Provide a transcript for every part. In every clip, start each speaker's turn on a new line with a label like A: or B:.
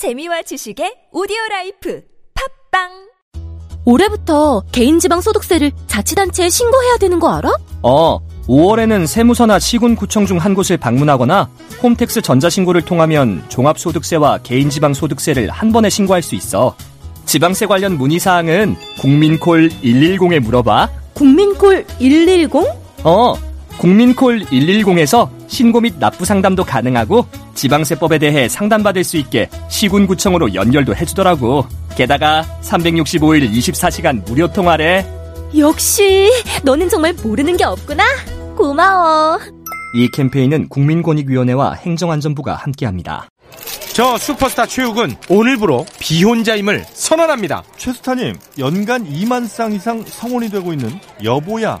A: 재미와 지식의 오디오 라이프 팟빵
B: 올해부터 개인지방 소득세를 자치단체에 신고해야 되는 거 알아?
C: 어, 5월에는 세무서나 시군구청 중 한 곳을 방문하거나 홈택스 전자신고를 통하면 종합소득세와 개인지방소득세를 한 번에 신고할 수 있어. 지방세 관련 문의사항은 국민콜 110에 물어봐.
B: 국민콜 110?
C: 어, 국민콜 110에서 신고 및 납부 상담도 가능하고 지방세법에 대해 상담받을 수 있게 시군구청으로 연결도 해주더라고. 게다가 365일 24시간 무료 통화래.
B: 역시 너는 정말 모르는 게 없구나. 고마워.
C: 이 캠페인은 국민권익위원회와 행정안전부가 함께합니다.
D: 저 슈퍼스타 최욱은 오늘부로 비혼자임을 선언합니다.
E: 최스타님, 연간 2만 쌍 이상 성원이 되고 있는 여보야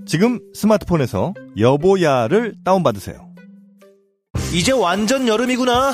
E: 지금 스마트폰에서 여보야를 다운받으세요.
F: 이제 완전 여름이구나.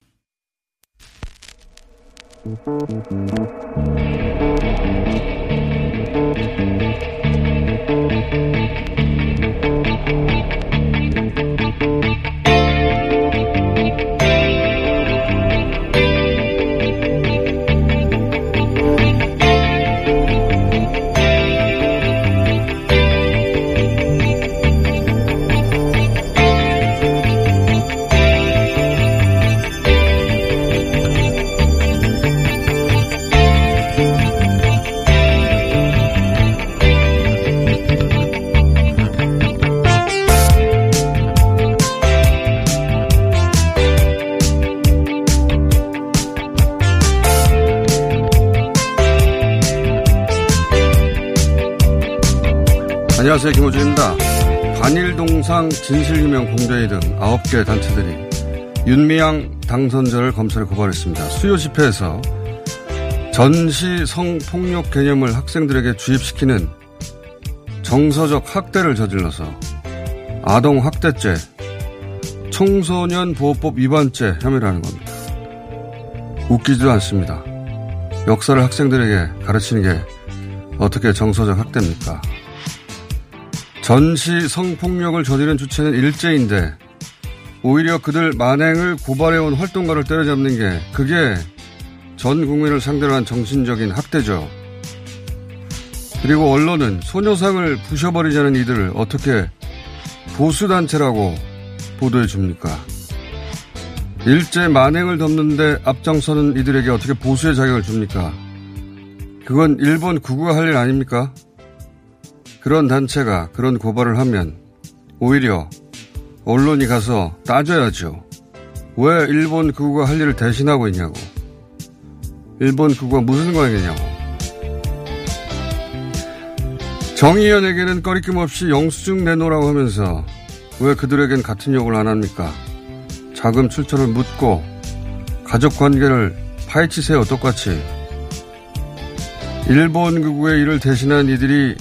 G: Thank you.
H: 안녕하세요. 김호준입니다. 반일동상 진실규명 공조회 등 9개 단체들이 윤미향 당선자를 검찰에 고발했습니다. 수요 집회에서 전시 성폭력 개념을 학생들에게 주입시키는 정서적 학대를 저질러서 아동학대죄, 청소년 보호법 위반죄 혐의라는 겁니다. 웃기지도 않습니다. 역사를 학생들에게 가르치는 게 어떻게 정서적 학대입니까? 전시 성폭력을 저지른 주체는 일제인데 오히려 그들 만행을 고발해온 활동가를 때려잡는 게 그게 전 국민을 상대로 한 정신적인 학대죠. 그리고 언론은 소녀상을 부셔버리자는 이들을 어떻게 보수단체라고 보도해 줍니까? 일제 만행을 덮는데 앞장서는 이들에게 어떻게 보수의 자격을 줍니까? 그건 일본 구구가 할 일 아닙니까? 그런 단체가 그런 고발을 하면 오히려 언론이 가서 따져야죠. 왜 일본 극우가 할 일을 대신하고 있냐고. 일본 극우가 무슨 관계냐고. 정의연에게는 꺼리낌 없이 영수증 내놓으라고 하면서 왜 그들에겐 같은 욕을 안 합니까? 자금 출처를 묻고 가족 관계를 파헤치세요, 똑같이. 일본 극우의 일을 대신한 이들이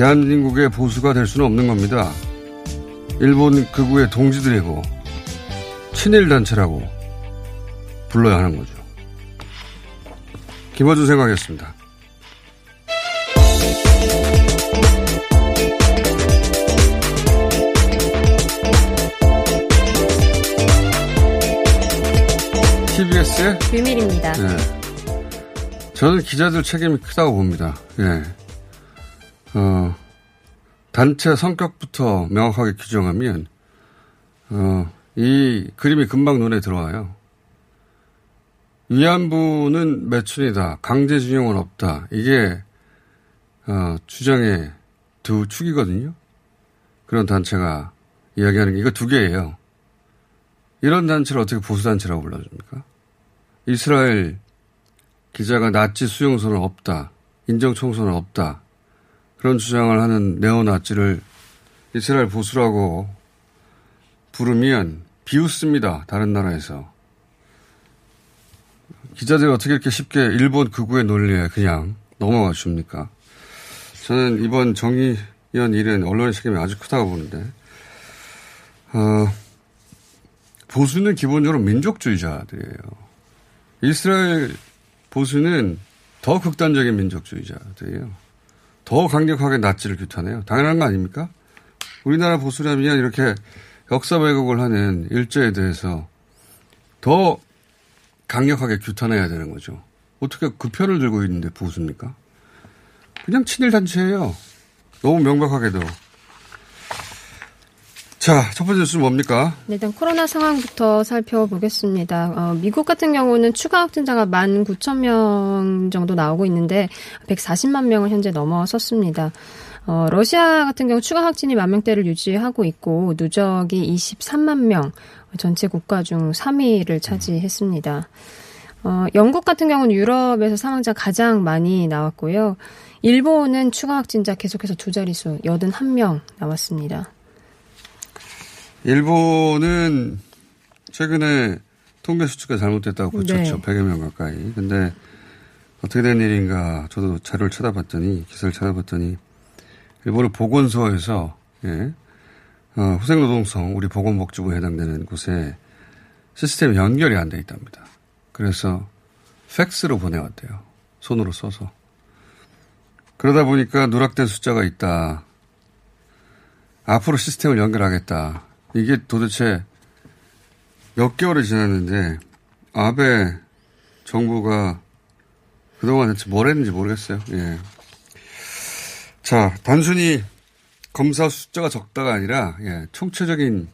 H: 대한민국의 보수가 될 수는 없는 겁니다. 일본 극우의 동지들이고 친일 단체라고 불러야 하는 거죠. 김어준 생각이었습니다. TBS의
B: 비밀입니다.
H: 네. 저는 기자들 책임이 크다고 봅니다. 예. 어, 단체 성격부터 명확하게 규정하면, 어, 이 그림이 금방 눈에 들어와요. 위안부는 매춘이다. 강제징용은 없다. 이게 어, 주장의 두 축이거든요. 그런 단체가 이야기하는 게 이거 두 개예요. 이런 단체를 어떻게 보수단체라고 불러줍니까? 이스라엘 기자가 나치 수용소는 없다. 인정 청소는 없다. 그런 주장을 하는 네오나치를 이스라엘 보수라고 부르면 비웃습니다. 다른 나라에서. 기자들이 어떻게 이렇게 쉽게 일본 극우의 논리에 그냥 넘어가 줍니까? 저는 이번 정의연 일은 언론의 책임이 아주 크다고 보는데, 어, 보수는 기본적으로 민족주의자들이에요. 이스라엘 보수는 더 극단적인 민족주의자들이에요. 더 강력하게 나치를 규탄해요. 당연한 거 아닙니까? 우리나라 보수라면 이렇게 역사 왜곡을 하는 일제에 대해서 더 강력하게 규탄해야 되는 거죠. 어떻게 그 편을 들고 있는데 보수입니까? 그냥 친일 단체예요. 너무 명백하게도. 자, 첫 번째 뉴스는 뭡니까?
I: 네, 일단 코로나 상황부터 살펴보겠습니다. 어, 미국 같은 경우는 추가 확진자가 19,000명 정도 나오고 있는데 140만 명을 현재 넘어섰습니다. 어, 러시아 같은 경우 추가 확진이 만 명대를 유지하고 있고 누적이 23만 명, 전체 국가 중 3위를 차지했습니다. 어, 영국 같은 경우는 유럽에서 사망자 가장 많이 나왔고요. 일본은 추가 확진자 계속해서 두 자릿수 81명 나왔습니다.
H: 일본은 최근에 통계 수치가 잘못됐다고 고쳤죠.
I: 네.
H: 100여 명 가까이. 근데 어떻게 된 일인가 저도 자료를 찾아봤더니 기사를 찾아봤더니 일본의 보건소에서 예, 어, 후생노동성 우리 보건복지부에 해당되는 곳에 시스템이 연결이 안 돼 있답니다. 그래서 팩스로 보내왔대요. 손으로 써서. 그러다 보니까 누락된 숫자가 있다. 앞으로 시스템을 연결하겠다. 이게 도대체 몇 개월이 지났는데 아베 정부가 그동안 대체 뭘 했는지 모르겠어요. 예. 자, 단순히 검사 숫자가 적다가 아니라 예, 총체적인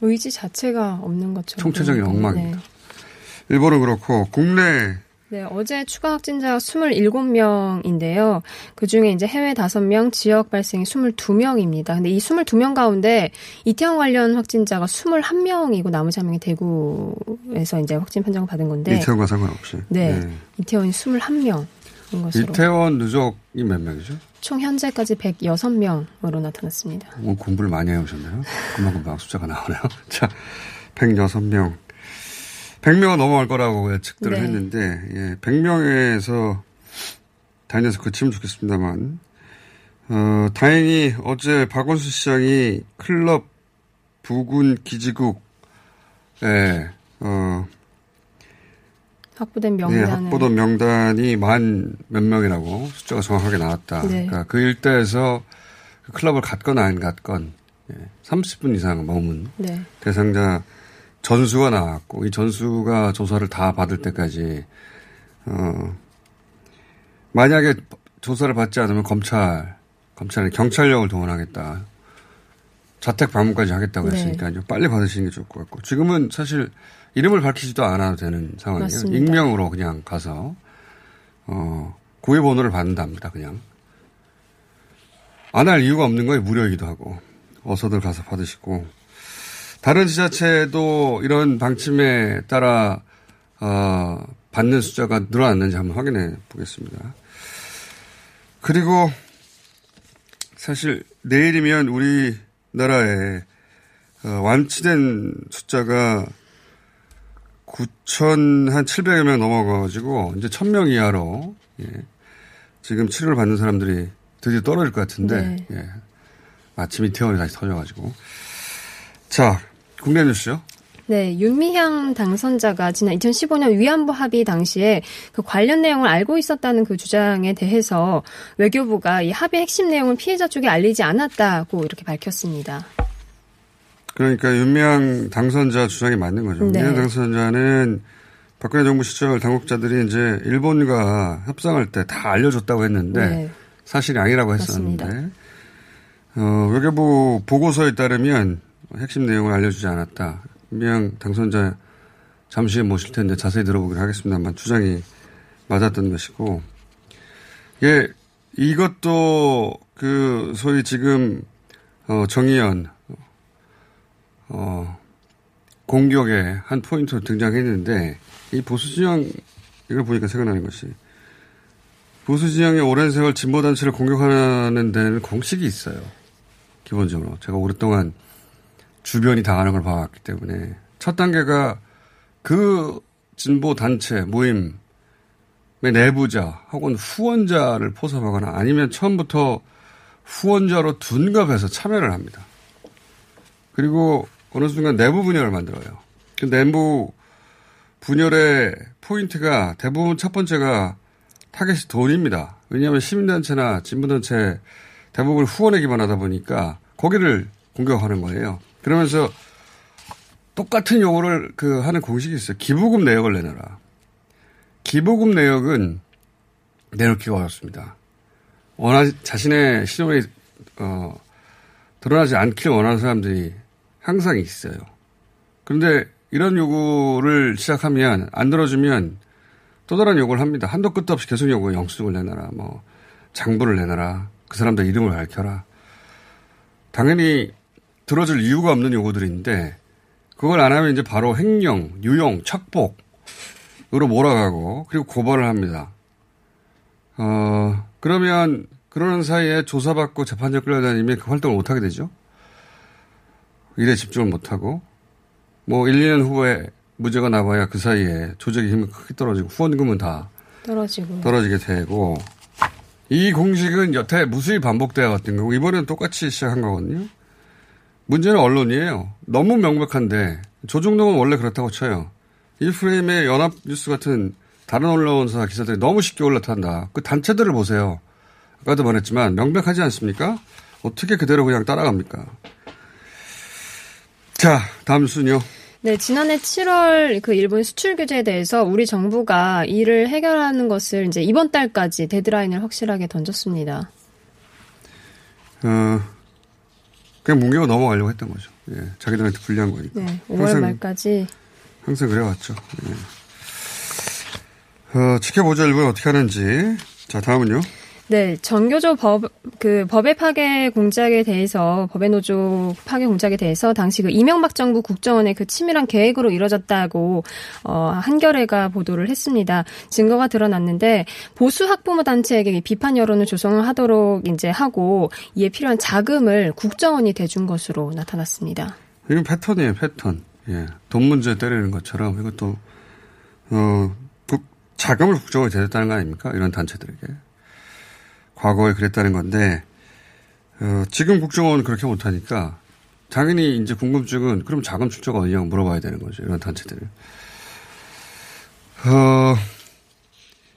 I: 의지 자체가 없는 것처럼.
H: 총체적인 엉망입니다. 일본은 그렇고 국내
I: 네, 어제 추가 확진자가 27명인데요. 그 중에 이제 해외 5명, 지역 발생이 22명입니다. 근데 이 22명 가운데 이태원 관련 확진자가 21명이고 나머지 한 명이 대구에서 이제 확진 판정을 받은 건데.
H: 이태원과 상관없이.
I: 네.
H: 네.
I: 이태원이 21명인 것으로.
H: 이태원 누적이 몇 명이죠?
I: 총 현재까지 106명으로 나타났습니다.
H: 뭐 공부를 많이 해오셨나요? 금방금방 숫자가 나오네요. 자, 106명. 100명은 넘어갈 거라고 예측들을
I: 네.
H: 했는데, 예, 100명에서 다녀서 그치면 좋겠습니다만, 어, 다행히 어제 박원순 시장이 클럽 부군 기지국에, 어,
I: 확보된
H: 네,
I: 명단을.
H: 확보된 명단이 만 몇 명이라고 숫자가 정확하게 나왔다.
I: 네.
H: 그러니까 그 일대에서 그 클럽을 갔건 안 갔건 예, 30분 이상 머문
I: 네.
H: 대상자 전수가 나왔고 이 전수가 조사를 다 받을 때까지 어 만약에 조사를 받지 않으면 검찰 검찰에 경찰력을 동원하겠다. 자택 방문까지 하겠다고
I: 네.
H: 했으니까요. 빨리 받으시는 게 좋을 것 같고 지금은 사실 이름을 밝히지도 않아도 되는 상황이에요.
I: 맞습니다.
H: 익명으로 그냥 가서 어 고위 번호를 받는답니다. 그냥 안 할 이유가 없는 거예요. 무료이기도 하고 어서들 가서 받으시고 다른 지자체도 이런 방침에 따라 어, 받는 숫자가 늘어났는지 한번 확인해 보겠습니다. 그리고 사실 내일이면 우리나라에 어, 완치된 숫자가 9,700여 명 넘어가가지고 이제 1,000명 이하로 예, 지금 치료를 받는 사람들이 드디어 떨어질 것 같은데
I: 네.
H: 예, 아침 이태원이 다시 터져가지고 자 국내 뉴스요.
I: 네, 윤미향 당선자가 지난 2015년 위안부 합의 당시에 그 관련 내용을 알고 있었다는 그 주장에 대해서 외교부가 이 합의 핵심 내용을 피해자 쪽에 알리지 않았다고 이렇게 밝혔습니다.
H: 그러니까 윤미향 당선자 주장이 맞는 거죠.
I: 네.
H: 윤미향 당선자는 박근혜 정부 시절 당국자들이 이제 일본과 협상할 때 다 알려줬다고 했는데
I: 네.
H: 사실이 아니라고 했었는데 어, 외교부 보고서에 따르면 핵심 내용을 알려주지 않았다. 윤미향 당선자 잠시 모실 텐데 자세히 들어보기로 하겠습니다만 주장이 맞았던 것이고 이게 이것도 그 소위 지금 어 정의연 어 공격의 한 포인트로 등장했는데 이 보수 진영 이걸 보니까 생각나는 것이 보수 진영의 오랜 세월 진보 단체를 공격하는 데는 공식이 있어요. 기본적으로 제가 오랫동안 주변이 당하는 걸 봐왔기 때문에 첫 단계가 그 진보 단체 모임의 내부자 혹은 후원자를 포섭하거나 아니면 처음부터 후원자로 둔갑해서 참여를 합니다. 그리고 어느 순간 내부 분열을 만들어요. 그 내부 분열의 포인트가 대부분 첫 번째가 타겟이 돈입니다. 왜냐하면 시민단체나 진보단체 대부분 후원에 기반하다 보니까 거기를 공격하는 거예요. 그러면서 똑같은 용어를 그 하는 공식이 있어요. 기부금 내역을 내놔라. 기부금 내역은 내놓기가 어렵습니다. 원하 자신의 신용이 어, 드러나지 않길 원하는 사람들이 항상 있어요. 그런데 이런 요구를 시작하면 안 들어주면 또 다른 요구를 합니다. 한도 끝도 없이 계속 요구 영수증을 내놔라. 뭐 장부를 내놔라. 그 사람들 이름을 밝혀라. 당연히 들어줄 이유가 없는 요구들인데 그걸 안 하면 이제 바로 횡령, 유용, 착복으로 몰아가고 그리고 고발을 합니다. 어, 그러면 그러는 사이에 조사받고 재판장 끌려다니면 그 활동을 못하게 되죠. 일에 집중을 못하고 뭐 1, 2년 후에 무죄가 나봐야 그 사이에 조직의 힘이 크게 떨어지고 후원금은 다
I: 떨어지고
H: 떨어지게 되고 이 공식은 여태 무수히 반복되어 왔던 거고 이번에는 똑같이 시작한 거거든요. 문제는 언론이에요. 너무 명백한데 조중동은 원래 그렇다고 쳐요. 이 프레임에 연합뉴스 같은 다른 언론사 기사들이 너무 쉽게 올라탄다. 그 단체들을 보세요. 아까도 말했지만 명백하지 않습니까? 어떻게 그대로 그냥 따라갑니까? 자, 다음 순요.
I: 네, 지난해 7월 그 일본 수출 규제에 대해서 우리 정부가 이를 해결하는 것을 이제 이번 달까지 데드라인을 확실하게 던졌습니다.
H: 어, 그냥 문개가 넘어가려고 했던 거죠. 예, 자기들한테 불리한 거니까.
I: 네, 5월 항상, 말까지.
H: 항상 그래왔죠. 예. 어, 지켜보자 일본 어떻게 하는지. 자, 다음은요.
I: 네, 전교조 법, 그 법의 파괴 공작에 대해서, 법의 노조 파괴 공작에 대해서 당시 그 이명박 정부 국정원의 그 치밀한 계획으로 이뤄졌다고, 어, 한겨레가 보도를 했습니다. 증거가 드러났는데, 보수 학부모 단체에게 비판 여론을 조성하도록 이제 하고, 이에 필요한 자금을 국정원이 대준 것으로 나타났습니다.
H: 이건 패턴이에요, 패턴. 예. 돈 문제 때리는 것처럼 이것도, 어, 국, 자금을 국정원이 대줬다는 거 아닙니까? 이런 단체들에게. 과거에 그랬다는 건데 어, 지금 국정원은 그렇게 못하니까 당연히 이제 궁금증은 그럼 자금 출처가 어디냐고 물어봐야 되는 거죠. 이런 단체들을. 어,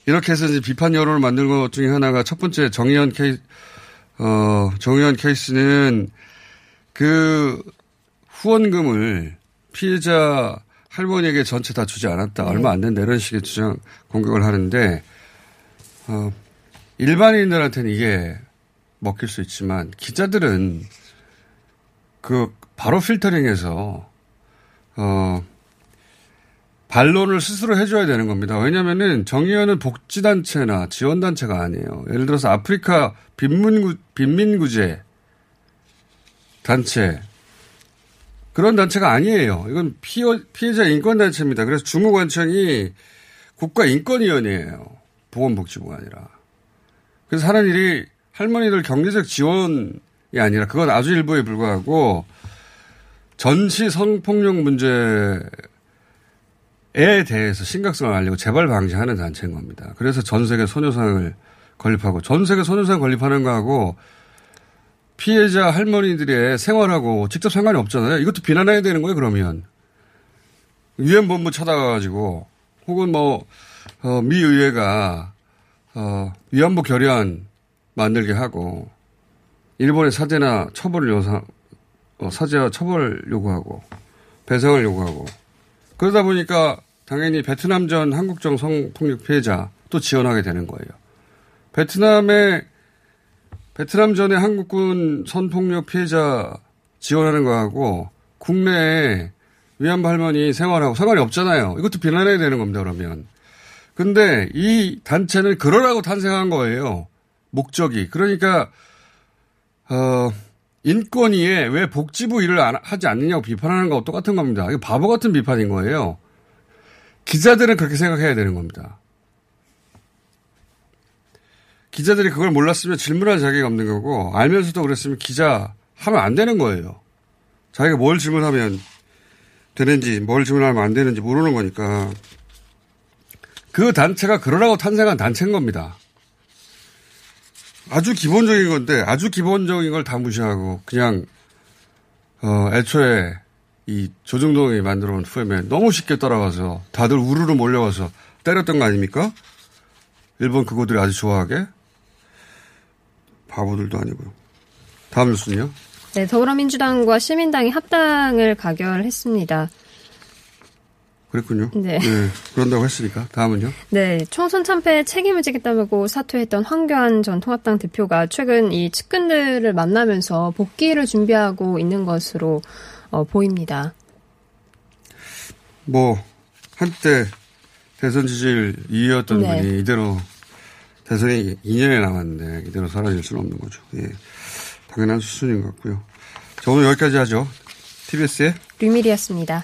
H: 이렇게 해서 이제 비판 여론을 만든 것 중에 하나가 첫 번째 정의연 케이스, 어, 정의연 케이스는 그 후원금을 피해자 할머니에게 전체 다 주지 않았다. 네. 얼마 안 된다. 이런 식의 주장, 공격을 하는데, 어, 일반인들한테는 이게 먹힐 수 있지만 기자들은 그 바로 필터링해서 어 반론을 스스로 해줘야 되는 겁니다. 왜냐면은 정의연은 복지단체나 지원단체가 아니에요. 예를 들어서 아프리카 빈민구, 빈민구제 단체. 그런 단체가 아니에요. 이건 피해, 피해자 인권단체입니다. 그래서 주무관청이 국가인권위원회예요. 보건복지부가 아니라. 그래서 하는 일이 할머니들 경제적 지원이 아니라 그건 아주 일부에 불과하고 전시 성폭력 문제에 대해서 심각성을 알리고 재발 방지하는 단체인 겁니다. 그래서 전 세계 소녀상을 건립하고 전 세계 소녀상 건립하는 거하고 피해자 할머니들의 생활하고 직접 상관이 없잖아요. 이것도 비난해야 되는 거예요, 그러면. 유엔 본부 찾아가가지고 혹은 뭐, 어, 미 의회가 어, 위안부 결의안 만들게 하고 일본의 사죄나 처벌을 요상 어, 사죄와 처벌 요구하고 배상을 요구하고 그러다 보니까 당연히 베트남전 한국정 성폭력 피해자 또 지원하게 되는 거예요. 베트남의 베트남전의 한국군 성폭력 피해자 지원하는 거하고 국내에 위안부 할머니 생활하고 상관이 없잖아요. 이것도 비난해야 되는 겁니다, 그러면. 근데 이 단체는 그러라고 탄생한 거예요. 목적이. 그러니까, 어, 인권위에 왜 복지부 일을 안, 하지 않느냐고 비판하는 거하고 똑같은 겁니다. 이거 바보 같은 비판인 거예요. 기자들은 그렇게 생각해야 되는 겁니다. 기자들이 그걸 몰랐으면 질문할 자격이 없는 거고, 알면서도 그랬으면 기자 하면 안 되는 거예요. 자기가 뭘 질문하면 되는지, 뭘 질문하면 안 되는지 모르는 거니까. 그 단체가 그러라고 탄생한 단체인 겁니다. 아주 기본적인 건데 아주 기본적인 걸 다 무시하고 그냥 어 애초에 이 조정동이 만들어 온 프레임에 너무 쉽게 따라가서 다들 우르르 몰려와서 때렸던 거 아닙니까? 일본 그거들이 아주 좋아하게 바보들도 아니고요. 다음 뉴스는요?
I: 네, 더불어민주당과 시민당이 합당을 가결했습니다.
H: 그랬군요.
I: 네.
H: 그런다고 했으니까 다음은요.
I: 네, 총선 참패에 책임을 지겠다고 사퇴했던 황교안 전 통합당 대표가 최근 이 측근들을 만나면서 복귀를 준비하고 있는 것으로 어, 보입니다.
H: 뭐 한때 대선 지지율 2위였던
I: 네.
H: 분이 이대로 대선이 2년에 남았는데 이대로 사라질 수는 없는 거죠. 예. 당연한 수순인 것 같고요. 자, 오늘 여기까지 하죠. TBS의
I: 류밀이었습니다.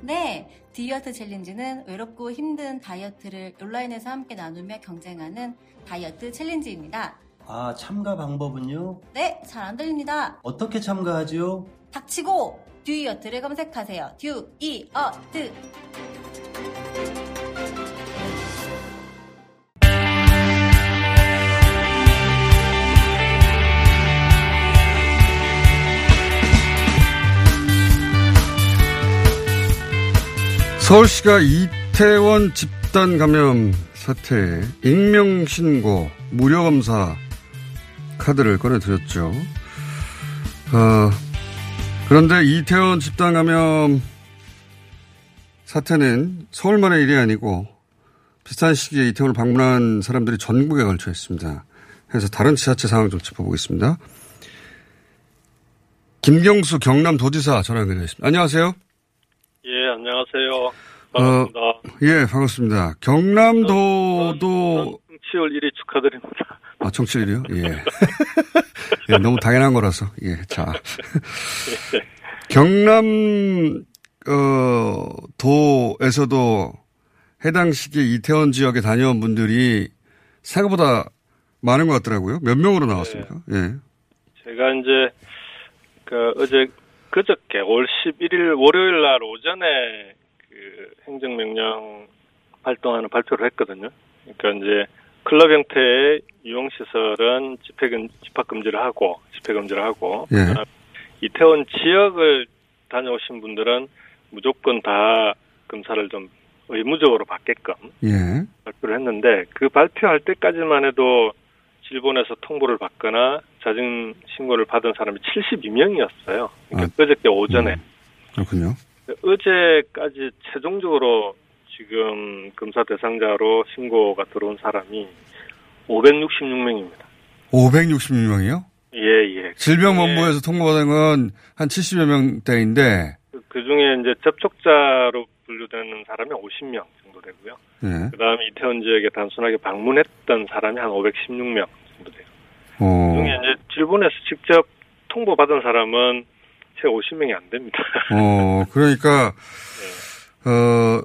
J: 네, 다이어트 챌린지는 외롭고 힘든 다이어트를 온라인에서 함께 나누며 경쟁하는 다이어트 챌린지입니다.
K: 아, 참가 방법은요?
J: 네, 잘 안 들립니다.
K: 어떻게 참가하지요?
J: 닥치고 듀이어트를 검색하세요. 듀이어트.
H: 서울시가 이태원 집단 감염 사태에 익명신고, 무료검사 카드를 꺼내드렸죠. 어, 그런데 이태원 집단 감염 사태는 서울만의 일이 아니고 비슷한 시기에 이태원을 방문한 사람들이 전국에 걸쳐 있습니다. 그래서 다른 지자체 상황 좀 짚어보겠습니다. 김경수 경남도지사 전화 연결되어 있습니다. 안녕하세요.
L: 예, 안녕하세요. 반갑습니다.
H: 어, 예, 반갑습니다. 경남도도
L: 정치월 1위 축하드립니다.
H: 아, 정치일이요? 예. 예. 너무 당연한 거라서. 예, 자. 경남, 어, 도에서도 해당 시기에 이태원 지역에 다녀온 분들이 생각보다 많은 것 같더라고요. 몇 명으로 나왔습니까? 예.
L: 제가 이제, 그, 어제, 그저께 올 11일 월요일 날 오전에 그 행정명령 발동하는 발표를 했거든요. 그러니까 이제 클럽 형태의 유흥시설은 집회 집합 금지를 하고 집회 금지를 하고
H: 예.
L: 이태원 지역을 다녀오신 분들은 무조건 다 검사를 좀 의무적으로 받게끔
H: 예.
L: 발표를 했는데 그 발표할 때까지만 해도 질본에서 통보를 받거나 자진 신고를 받은 사람이 72명이었어요. 그러니까 어저께 오전에
H: 그렇군요.
L: 어제까지 최종적으로 지금 검사 대상자로 신고가 들어온 사람이 566명입니다.
H: 566명이요?
L: 예, 예.
H: 질병본부에서 통보받은 건 한 70여 명대인데,
L: 그 중에 이제 접촉자로 분류되는 사람이 50명 정도 되고요.
H: 예.
L: 그 다음에 이태원 지역에 단순하게 방문했던 사람이 한 516명 정도 돼요.
H: 어,
L: 그 중에 이제 질본에서 직접 통보받은 사람은 채 50명이 안 됩니다.
H: 어, 그러니까, 어,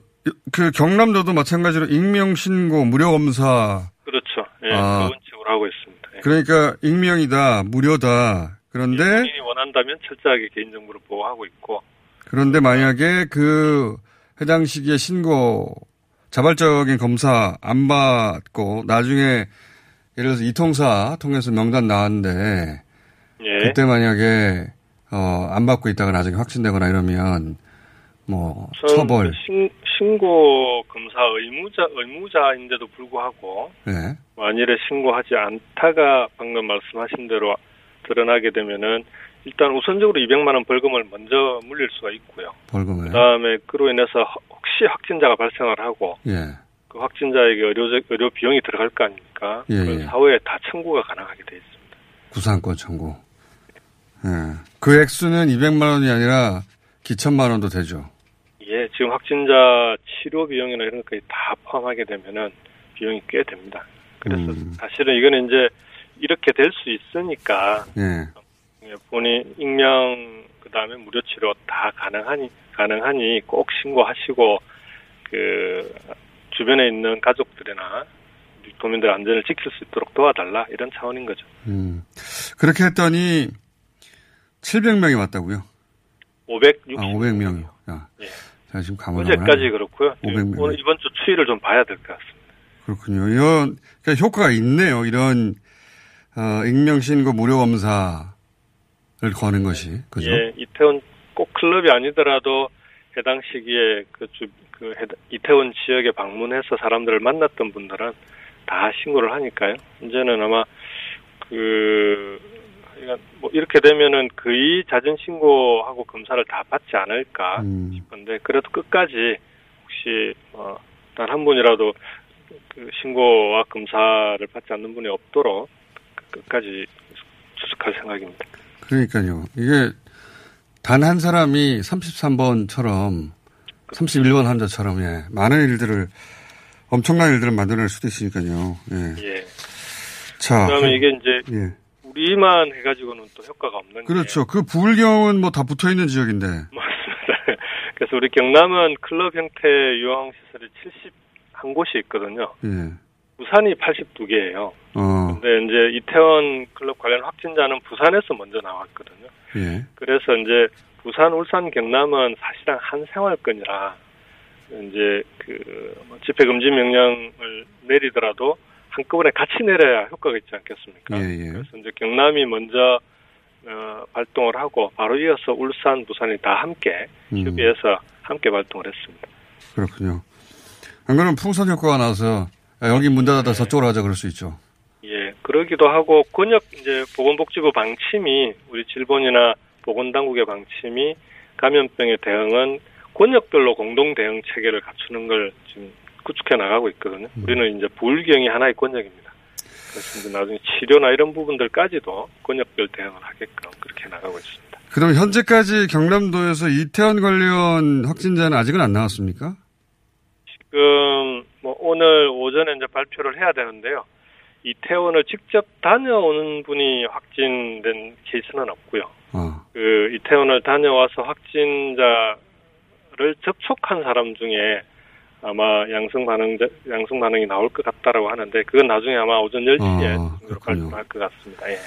H: 그 경남도도 마찬가지로 익명 신고, 무료 검사,
L: 그렇죠. 예,
H: 아.
L: 그런 식으로 하고 있습니다. 예.
H: 그러니까 익명이다, 무료다. 그런데,
L: 본인이 원한다면 철저하게 개인정보를 보호하고 있고,
H: 그런데 만약에 그 해당 시기에 신고, 자발적인 검사 안 받고, 나중에 예를 들어서 이통사 통해서 명단 나왔는데,
L: 예.
H: 그때 만약에, 어, 안 받고 있다가 나중에 확진되거나 이러면, 뭐,
L: 전
H: 처벌.
L: 신, 신고 검사 의무자 의무자인데도 불구하고
H: 예.
L: 만일에 신고하지 않다가 방금 말씀하신 대로 드러나게 되면은 일단 우선적으로 200만 원 벌금을 먼저 물릴 수가 있고요.
H: 벌금을.
L: 그다음에 그로 인해서 허- 혹시 확진자가 발생을 하고
H: 예.
L: 그 확진자에게 의료 의료 비용이 들어갈 거 아닙니까?
H: 예, 예.
L: 사후에 다 청구가 가능하게 돼 있습니다.
H: 구상권 청구. 예. 그 액수는 200만 원이 아니라 기천만 원도 되죠.
L: 예, 지금 확진자 치료 비용이나 이런 것까지 다 포함하게 되면은 비용이 꽤 됩니다. 그래서
H: 음.
L: 사실은 이거는 이제 이렇게 될 수 있으니까
H: 예.
L: 예, 본인 익명 그다음에 무료 치료 다 가능하니 가능하니 꼭 신고하시고 그 주변에 있는 가족들이나 도민들 안전을 지킬 수 있도록 도와달라 이런 차원인 거죠.
H: 음. 그렇게 했더니 700명이 왔다고요?
L: 560.
H: 아, 500명이요. 야.
L: 예.
H: 제가 지금 감을
L: 어제까지 그렇고요.
H: 500명.
L: 오늘 이번 주 추이를 좀 봐야 될 것 같습니다.
H: 그렇군요. 이런 그러니까 효과가 있네요. 이런 어, 익명 신고 무료 검사 를 거는 것이 그죠?
L: 예, 이태원 꼭 클럽이 아니더라도 해당 시기에 그 주, 그 해당- 이태원 지역에 방문해서 사람들을 만났던 분들은 다 신고를 하니까요. 이제는 아마 그 그러니까 뭐 이렇게 되면은 거의 자진 신고하고 검사를 다 받지 않을까
H: 음.
L: 싶은데 그래도 끝까지 혹시 어, 단한 분이라도 그 신고와 검사를 받지 않는 분이 없도록 끝까지 수습할 생각입니다.
H: 그러니까요. 이게 단 한 사람이 33번처럼 31번 환자처럼 예, 많은 일들을 엄청난 일들을 만들어낼 수도 있으니까요. 예.
L: 예.
H: 자,
L: 그다음에 이게 이제
H: 예.
L: 우리만 해가지고는 또 효과가 없는
H: 그렇죠. 그 부울경은 뭐 다 붙어 있는 지역인데.
L: 맞습니다. 그래서 우리 경남은 클럽 형태 유흥 시설이 71곳이 있거든요.
H: 예.
L: 부산이 82개예요.
H: 어.
L: 근데 이제 이태원 클럽 관련 확진자는 부산에서 먼저 나왔거든요.
H: 예.
L: 그래서 이제 부산, 울산, 경남은 사실상 한 생활권이라 이제 그뭐 집회 금지 명령을 내리더라도 한꺼번에 같이 내려야 효과가 있지 않겠습니까?
H: 예, 예.
L: 그래서 이제 경남이 먼저 어, 발동을 하고 바로 이어서 울산, 부산이 다 함께
H: 음.
L: 협의해서 함께 발동을 했습니다.
H: 그렇군요. 안 그러면 풍선 효과가 나서 야, 여기 문 닫았다 저쪽으로 가자 그럴 수 있죠.
L: 예, 그러기도 하고 권역 이제 보건복지부 방침이 우리 질본이나 보건당국의 방침이 감염병의 대응은 권역별로 공동 대응 체계를 갖추는 걸 지금 구축해 나가고 있거든요. 우리는 이제 부울경이 하나의 권역입니다. 그래서 이제 나중에 치료나 이런 부분들까지도 권역별 대응을 하게끔 그렇게 나가고 있습니다.
H: 그럼 현재까지 경남도에서 이태원 관련 확진자는 아직은 안 나왔습니까?
L: 지금 뭐 오늘 오전에 이제 발표를 해야 되는데요. 이태원을 직접 다녀오는 분이 확진된 케이스는 없고요.
H: 어.
L: 그 이태원을 다녀와서 확진자를 접촉한 사람 중에 아마 양성 반응 양성 반응이 나올 것 같다라고 하는데 그건 나중에 아마 오전 10시에
H: 어,
L: 발표할 것 같습니다. 예.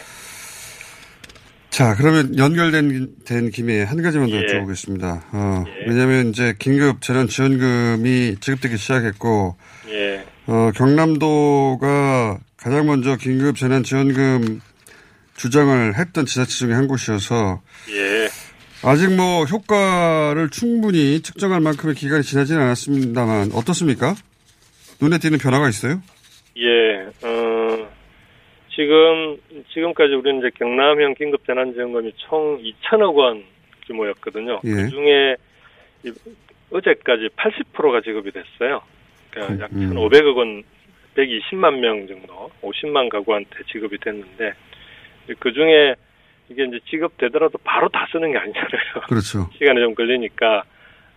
H: 자, 그러면 연결된 된 김에 한 가지만 더
L: 예.
H: 여쭤보겠습니다. 어, 왜냐하면 이제 긴급 재난 지원금이 지급되기 시작했고,
L: 예.
H: 어, 경남도가 가장 먼저 긴급 재난 지원금 주장을 했던 지자체 중에 한 곳이어서,
L: 예.
H: 아직 뭐 효과를 충분히 측정할 만큼의 기간이 지나지는 않았습니다만 어떻습니까? 눈에 띄는 변화가 있어요?
L: 예, 어, 지금, 지금까지 우리는 이제 경남형 긴급 재난 지원금이 총 2천억 원 규모였거든요.
H: 예.
L: 그 중에 이- 어제까지 80%가 지급이 됐어요. 그러니까 약
H: 음.
L: 1,500억 원, 120만 명 정도, 50만 가구한테 지급이 됐는데, 그 중에 이게 이제 지급되더라도 바로 다 쓰는 게 아니잖아요.
H: 그렇죠.
L: 시간이 좀 걸리니까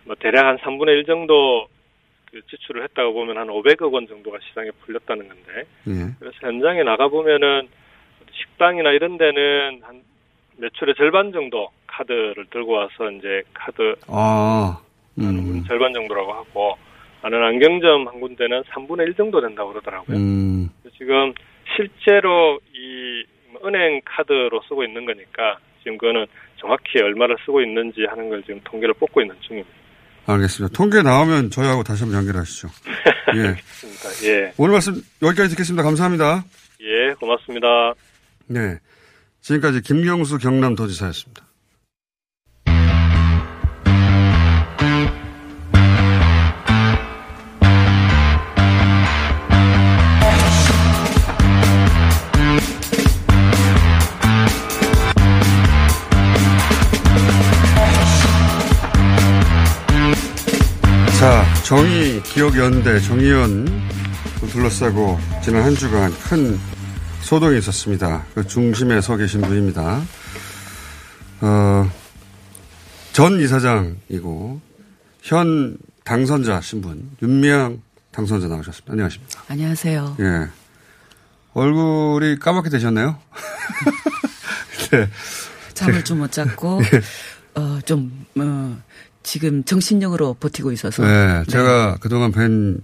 L: 뭐 대략 한 3분의 1 정도 그 지출을 했다고 보면 한 500억 원 정도가 시장에 풀렸다는 건데
H: 예.
L: 그래서 현장에 나가 보면은 식당이나 이런 데는 한 매출의 절반 정도 카드를 들고 와서 이제 카드
H: 아, 음,
L: 절반 정도라고 하고 아는 안경점 한 군데는 3분의 1 정도 된다고 그러더라고요.
H: 음,
L: 지금 실제로 이 은행 카드로 쓰고 있는 거니까 지금 그거는 정확히 얼마를 쓰고 있는지 하는 걸 지금 통계를 뽑고 있는 중입니다.
H: 알겠습니다. 통계 나오면 저희하고 다시 한번 연결하시죠. 예.
L: 예.
H: 오늘 말씀 여기까지 듣겠습니다. 감사합니다.
L: 예, 고맙습니다.
H: 네. 지금까지 김경수 경남도지사였습니다. 기억연대 정의연 둘러싸고 지난 한 주간 큰 소동이 있었습니다. 그 중심에 서 계신 분입니다. 어, 전 이사장이고 현 당선자 신분 윤미향 당선자 나오셨습니다. 안녕하십니까?
M: 안녕하세요.
H: 예. 얼굴이 까맣게 되셨네요. 네.
M: 잠을 좀 못 잤고
H: 예.
M: 어, 좀 어, 지금 정신력으로 버티고 있어서
H: 네, 제가 그동안 뵌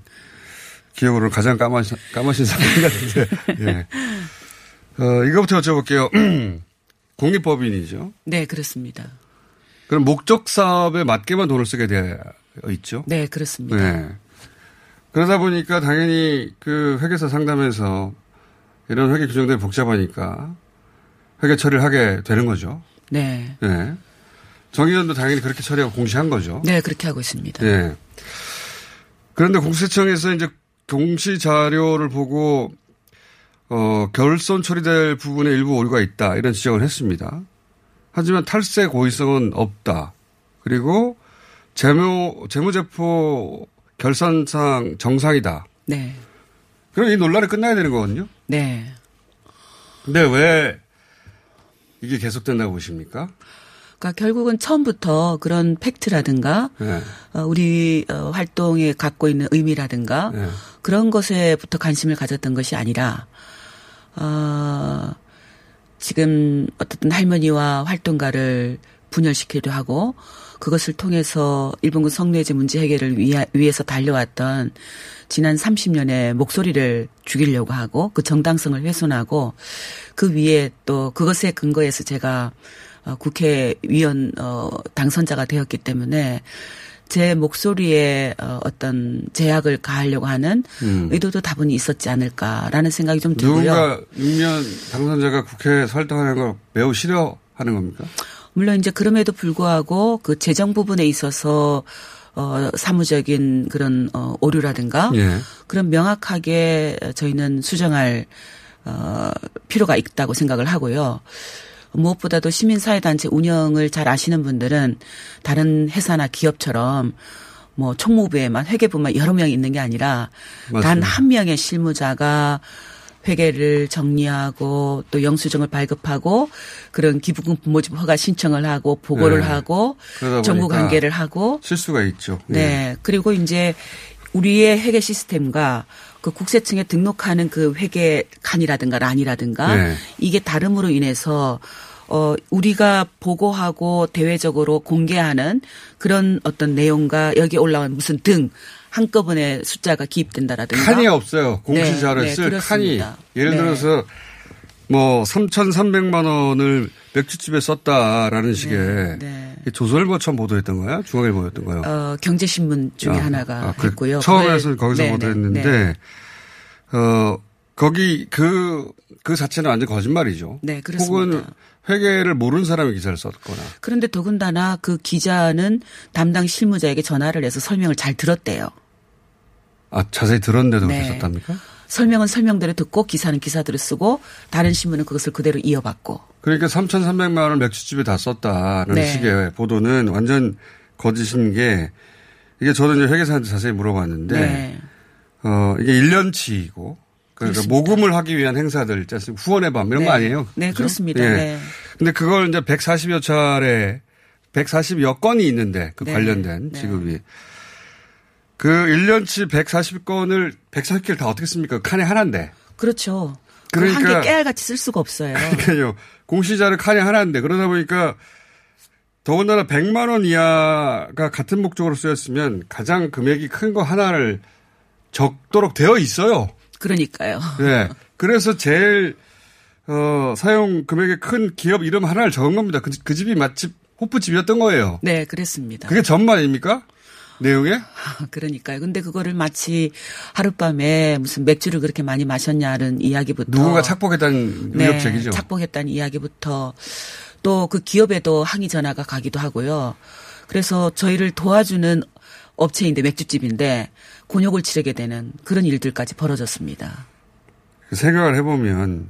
H: 기억으로는 가장 까마신, 까마신 사람 같은데, 예. 어, 이거부터 여쭤볼게요. 공립법인이죠.
M: 네 그렇습니다.
H: 그럼 목적 사업에 맞게만 돈을 쓰게 되어 있죠.
M: 네 그렇습니다.
H: 네. 그러다 보니까 당연히 그 회계사 상담에서 이런 회계 규정들이 복잡하니까 회계 처리를 하게 되는 거죠.
M: 네.
H: 네. 정의원도 당연히 그렇게 처리하고 공시한 거죠.
M: 네 그렇게 하고 있습니다.
H: 네. 그런데 공세청에서 이제 공시 자료를 보고 어, 결손 처리될 부분에 일부 오류가 있다 이런 지적을 했습니다. 하지만 탈세 고의성은 없다. 그리고 재무 재무제표 결산상 정상이다.
M: 네.
H: 그럼 이 논란이 끝나야 되는 거거든요.
M: 네.
H: 근데 왜 이게 계속된다고 보십니까?
M: 그러니까 결국은 처음부터 그런 팩트라든가
H: 네.
M: 어, 우리 어, 활동에 갖고 있는 의미라든가
H: 네.
M: 그런 것에부터 관심을 가졌던 것이 아니라 어, 지금 어떻든 할머니와 활동가를 분열시키려 하고 그것을 통해서 일본군 성노예제 문제 해결을 위하, 위해서 달려왔던 지난 30년의 목소리를 죽이려고 하고 그 정당성을 훼손하고 그 위에 또 그것에 근거해서 제가 어, 국회의원 어, 당선자가 되었기 때문에 제 목소리에 어, 어떤 제약을 가하려고 하는
H: 음.
M: 의도도 다분히 있었지 않을까라는 생각이 좀 들고요.
H: 누군가 육면 당선자가 국회에서 활동하는 걸 매우 싫어하는 겁니까?
M: 물론 이제 그럼에도 불구하고 그 재정 부분에 있어서 어 사무적인 그런 어 오류라든가
H: 예.
M: 그런 명확하게 저희는 수정할 어 필요가 있다고 생각을 하고요. 무엇보다도 시민사회단체 운영을 잘 아시는 분들은 다른 회사나 기업처럼 뭐 총무부에만 회계부만 여러 명이 있는 게 아니라 단. 한 명의 실무자가 회계를 정리하고 또 영수증을 발급하고 그런 기부금 부모집 허가 신청을 하고 보고를
H: 네.
M: 하고 정부 관계를 하고
H: 실수가 있죠. 예.
M: 네. 그리고 이제 우리의 회계 시스템과 그 국세청에 등록하는 그 회계 칸이라든가 란이라든가
H: 네.
M: 이게 다름으로 인해서 어 우리가 보고하고 대외적으로 공개하는 그런 어떤 내용과 여기 올라온 무슨 등 한꺼번에 숫자가 기입된다라든가
H: 칸이 없어요. 공시
M: 네, 네,
H: 쓸 칸이.
M: 그렇습니다.
H: 예를
M: 네.
H: 들어서 뭐 3,300만 원을 맥주집에 썼다라는 식의
M: 네.
H: 조선일보처럼 보도했던 거야? 중앙일보였던 거요?
M: 어 경제신문 중에
H: 아,
M: 하나가
H: 아, 그
M: 했고요.
H: 처음에서 거기서
M: 네, 네,
H: 보도했는데
M: 네.
H: 어 거기 그, 그 자체는 완전 거짓말이죠.
M: 네, 그렇습니다.
H: 혹은 회계를 모르는 사람이 기사를 썼거나.
M: 그런데 더군다나 그 기자는 담당 실무자에게 전화를 해서 설명을 잘 들었대요.
H: 아, 자세히 들었는데도
M: 네.
H: 그렇게 썼답니까?
M: 설명은 설명대로 듣고 기사는 기사대로 쓰고 다른 신문은 그것을 그대로 이어받고.
H: 그러니까 3,300만 원을 맥주집에 다 썼다는
M: 네.
H: 식의 보도는 완전 거짓인 게 이게 저도 이제 회계사한테 자세히 물어봤는데
M: 네.
H: 어, 이게 1년치이고 그러니까
M: 그렇습니다.
H: 모금을 하기 위한 행사들 있지? 후원의 밤 이런
M: 네.
H: 거 아니에요?
M: 네,
H: 그죠?
M: 그렇습니다.
H: 예.
M: 네.
H: 근데 그걸 이제 140여 차례 140여 건이 있는데 그
M: 네.
H: 관련된
M: 네. 지급이.
H: 그 1년치 140건을 140개를 다 어떻게 씁니까? 칸에 하나인데.
M: 그렇죠.
H: 그러니까-
M: 그러니까 한 개 깨알같이 쓸 수가 없어요.
H: 그러니까요. 공시자를 칸에 하나인데 그러다 보니까 더군다나 100만 원 이하가 같은 목적으로 쓰였으면 가장 금액이 큰 거 하나를 적도록 되어 있어요.
M: 그러니까요.
H: 네. 그래서 제일 어, 사용 금액이 큰 기업 이름 하나를 적은 겁니다. 그, 그 집이 맛집 호프집이었던 거예요.
M: 네, 그랬습니다.
H: 그게 전말입니까? 내용에?
M: 그러니까요. 근데 그거를 마치 하룻밤에 무슨 맥주를 그렇게 많이 마셨냐는 이야기부터
H: 누군가 착복했다는
M: 네,
H: 위협 제기죠.
M: 착복했다는 이야기부터 또 그 기업에도 항의 전화가 가기도 하고요. 그래서 저희를 도와주는 업체인데 맥주집인데 곤욕을 치르게 되는 그런 일들까지 벌어졌습니다.
H: 그 생각을 해보면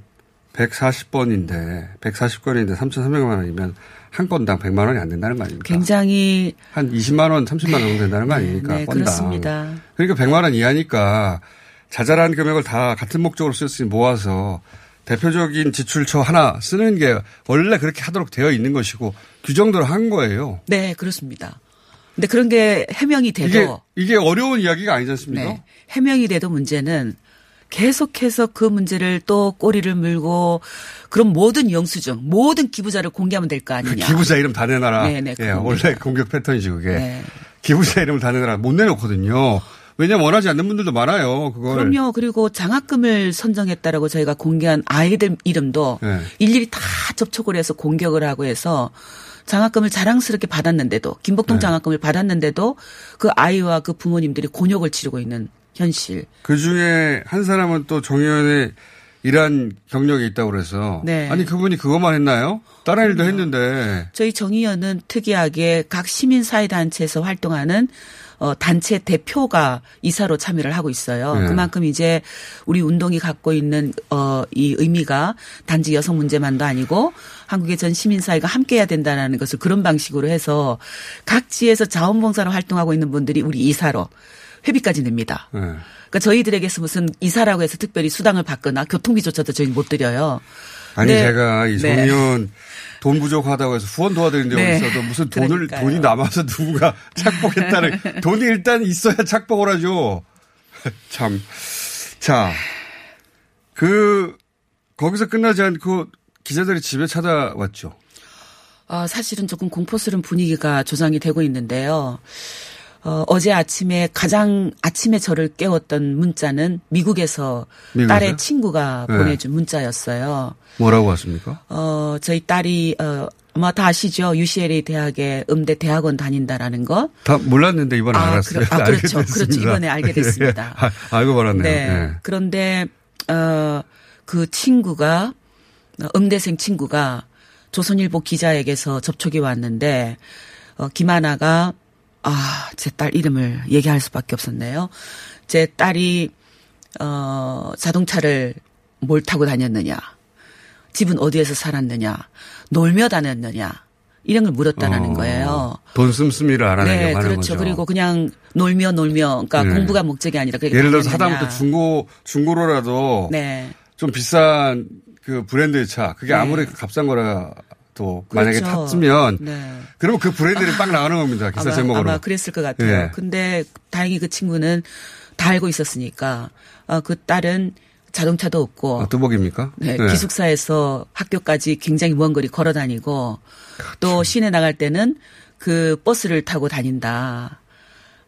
H: 140번인데 140건인데 3,300만 원이면 한 건당 100만 원이 안 된다는 거 아닙니까?
M: 굉장히
H: 한 20만 원, 30만 원 정도 된다는 거 아닙니까?
M: 네,
H: 건당.
M: 그렇습니다.
H: 그러니까 100만 원 이하니까 자잘한 금액을 다 같은 목적으로 쓸수 모아서 대표적인 지출처 하나 쓰는 게 원래 그렇게 하도록 되어 있는 것이고 규정대로 한 거예요.
M: 네, 그렇습니다. 근데 그런 게 해명이 돼도
H: 이게 이게 어려운 이야기가 아니지 않습니까?
M: 네. 해명이 돼도 문제는 계속해서 그 문제를 또 꼬리를 물고 그럼 모든 영수증, 모든 기부자를 공개하면 될 거 아니냐.
H: 기부자 이름 다 내놔라.
M: 네, 네,
H: 예. 원래 공격 패턴이지 그게.
M: 네.
H: 기부자 이름을 다 내놔라. 못 내놓거든요. 왜냐면 원하지 않는 분들도 많아요. 그걸.
M: 그럼요. 그리고 장학금을 선정했다라고 저희가 공개한 아이들 이름도
H: 네.
M: 일일이 다 접촉을 해서 공격을 하고 해서 장학금을 자랑스럽게 받았는데도 김복동
H: 네.
M: 장학금을 받았는데도 그 아이와 그 부모님들이 곤욕을 치르고 있는 현실.
H: 그 중에 한 사람은 또 정의원의 일한 경력이 있다고 그래서.
M: 네.
H: 아니 그분이 그것만 했나요? 다른 일도 했는데.
M: 저희 정의연은 특이하게 각 시민 사회 단체에서 활동하는 어, 단체 대표가 이사로 참여를 하고 있어요.
H: 네.
M: 그만큼 이제 우리 운동이 갖고 있는 어, 이 의미가 단지 여성 문제만도 아니고 한국의 전 시민 사회가 함께 해야 된다는 것을 그런 방식으로 해서 각지에서 자원봉사로 활동하고 있는 분들이 우리 이사로 회비까지 냅니다.
H: 네.
M: 그러니까 저희들에게서 무슨 이사라고 해서 특별히 수당을 받거나 교통비조차도 저희 못 드려요.
H: 아니
M: 네.
H: 제가 이
M: 네.
H: 정의원 돈 부족하다고 해서 후원 도와드린 적이
M: 네.
H: 있어도 무슨 돈을
M: 그러니까요.
H: 돈이 남아서 누군가 착복했다는 돈이 일단 있어야 착복을 하죠. 참. 자. 그 거기서 끝나지 않고 기자들이 집에 찾아왔죠.
M: 어, 사실은 조금 공포스러운 분위기가 조성이 되고 있는데요. 어, 어제 아침에 가장 아침에 저를 깨웠던 문자는 미국에서
H: 미국에서요?
M: 딸의 친구가
H: 네.
M: 보내준 문자였어요.
H: 뭐라고 왔습니까?
M: 어, 저희 딸이, 어, 아마 다 아시죠? UCLA 대학에 음대 대학원 다닌다라는 거.
H: 다 몰랐는데 이번에
M: 아,
H: 알았어요.
M: 그러- 아, 그렇죠. 그렇죠. 이번에 알게 됐습니다.
H: 아, 알고 말았네요.
M: 네.
H: 네.
M: 그런데 어, 그 친구가 어, 음대생 친구가 조선일보 기자에게서 접촉이 왔는데 어, 김하나가 아, 제 딸 이름을 얘기할 수밖에 없었네요. 제 딸이 어, 자동차를 뭘 타고 다녔느냐? 집은 어디에서 살았느냐? 놀며 다녔느냐? 이런 걸 물었다라는
H: 어,
M: 거예요.
H: 돈 씀씀이를 알아내려고
M: 네,
H: 하는
M: 그렇죠.
H: 거죠.
M: 그리고 그냥 놀며 놀며, 그러니까
H: 네.
M: 공부가 목적이 아니라
H: 예를 들어서. 하다못해 중고 중고로라도
M: 네.
H: 좀 비싼 그 브랜드의 차 그게
M: 네.
H: 아무리 값싼 거라 도 만약에
M: 그렇죠.
H: 탔으면
M: 네.
H: 그러면 그 브랜드를 빡 나가는 겁니다 기사
M: 아마,
H: 제목으로.
M: 아마 그랬을 것 같아요.
H: 예.
M: 근데 다행히 그 친구는 다 알고 있었으니까 어, 그 딸은 자동차도 없고
H: 아, 뚜벅입니까?
M: 네, 기숙사에서 학교까지 굉장히 먼 거리 걸어 다니고 또 시내 나갈 때는 그 버스를 타고 다닌다.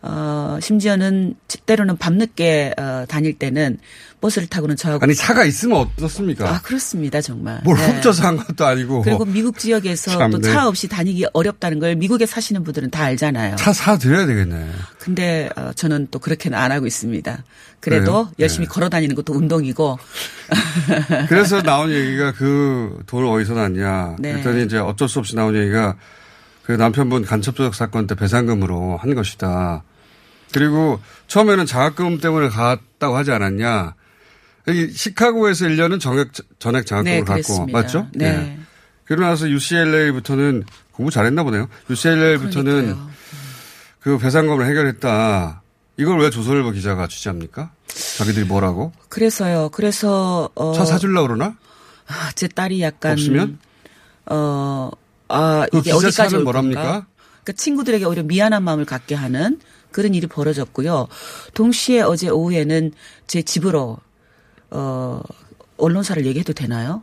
M: 어, 심지어는 때로는 밤늦게 어, 다닐 때는 버스를 타고는 저하고
H: 아니 차가 있으면 어떻습니까?
M: 아 그렇습니다 정말.
H: 뭘
M: 네.
H: 훔쳐서 한 것도 아니고.
M: 그리고 미국 지역에서
H: 참,
M: 또
H: 네.
M: 차 없이 다니기 어렵다는 걸 미국에 사시는 분들은 다 알잖아요.
H: 차 사 드려야 되겠네.
M: 근데 어, 저는 또 그렇게는 안 하고 있습니다. 그래도
H: 그래요?
M: 열심히 걸어 다니는 것도 운동이고.
H: 그래서 나온 얘기가 그 돈을 어디서 났냐.
M: 네.
H: 그랬더니 이제 어쩔 수 없이 나온 얘기가 그 남편분 간첩조작 사건 때 배상금으로 한 것이다. 그리고 처음에는 장학금 때문에 갔다고 하지 않았냐. 여기 시카고에서 1년은 정액, 전액 장학금을
M: 네,
H: 갖고
M: 그랬습니다.
H: 맞죠?
M: 네.
H: 예. 그러고 나서 UCLA부터는 공부 잘했나 보네요. UCLA부터는 그 배상금을 해결했다. 이걸 왜 조선일보 기자가 취재합니까? 자기들이 뭐라고?
M: 그래서요. 그래서 어,
H: 차 사주려고 그러나?
M: 아, 제 딸이 약간
H: 없으면?
M: 어, 아,
H: 그
M: 이게 어디까지
H: 뭐랍니까?
M: 그러니까 친구들에게 오히려 미안한 마음을 갖게 하는 그런 일이 벌어졌고요. 동시에 어제 오후에는 제 집으로 어 언론사를 얘기해도 되나요?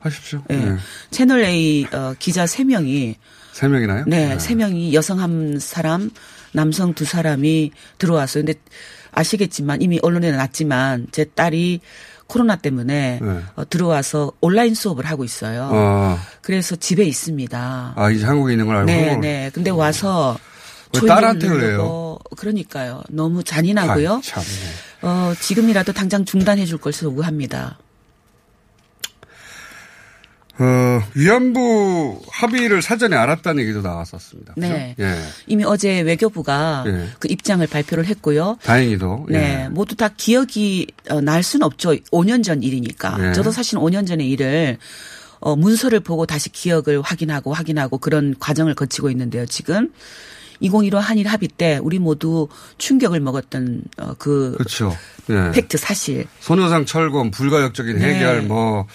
H: 하십시오.
M: 예.
H: 네.
M: 채널 A 어, 기자 3 명이
H: 세 명이나요?
M: 네, 세 명이 여성 한 사람, 남성 두 사람이 들어왔어요. 근데 아시겠지만 이미 언론에 났지만 제 딸이 코로나 때문에
H: 네.
M: 어, 들어와서 온라인 수업을 하고 있어요.
H: 어.
M: 그래서 집에 있습니다.
H: 아, 이제 한국에 있는 걸 알고.
M: 네, 네. 근데 와서
H: 왜
M: 조이를
H: 딸한테 그래요?
M: 그러니까요. 너무 잔인하고요.
H: 아이, 참, 네.
M: 어, 지금이라도 당장 중단해 줄 것을 요구합니다.
H: 어, 위안부 합의를 사전에 알았다는 얘기도 나왔었습니다. 그죠?
M: 네.
H: 예.
M: 이미 어제 외교부가
H: 예.
M: 그 입장을 발표를 했고요.
H: 다행히도.
M: 네,
H: 예.
M: 모두 다 기억이 어, 날 수는 없죠. 5년 전 일이니까.
H: 네.
M: 저도 사실 5년 전의 일을 어, 문서를 보고 다시 기억을 확인하고 확인하고 그런 과정을 거치고 있는데요. 지금 2015 한일 합의 때 우리 모두 충격을 먹었던 어, 그
H: 그렇죠. 예.
M: 팩트 사실.
H: 소녀상 철검, 불가역적인
M: 네.
H: 해결, 뭐.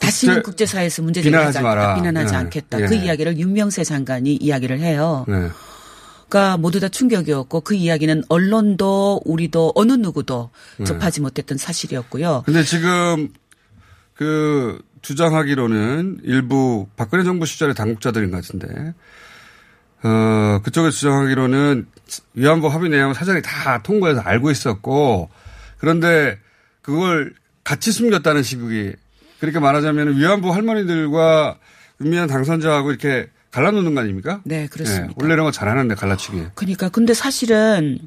M: 다시는 국제사회에서 문제 제기하지. 않겠다. 비난하지
H: 예.
M: 않겠다.
H: 예.
M: 그 이야기를 윤명세 장관이 이야기를 해요.
H: 네.
M: 그러니까 모두 다 충격이었고 그 이야기는 언론도 우리도 어느 누구도
H: 네.
M: 접하지 못했던 사실이었고요.
H: 근데 지금 그 주장하기로는 일부 박근혜 정부 시절의 당국자들인 것 같은데, 어, 그쪽에 주장하기로는 위안부 합의 내용을 사전에 다 통과해서 알고 있었고, 그런데 그걸 같이 숨겼다는 식이, 그렇게 말하자면 위안부 할머니들과 윤미향 당선자하고 이렇게 갈라놓는 거 아닙니까?
M: 네, 그렇습니다.
H: 예, 원래 이런 거 잘하는데 갈라치기.
M: 그러니까 근데 사실은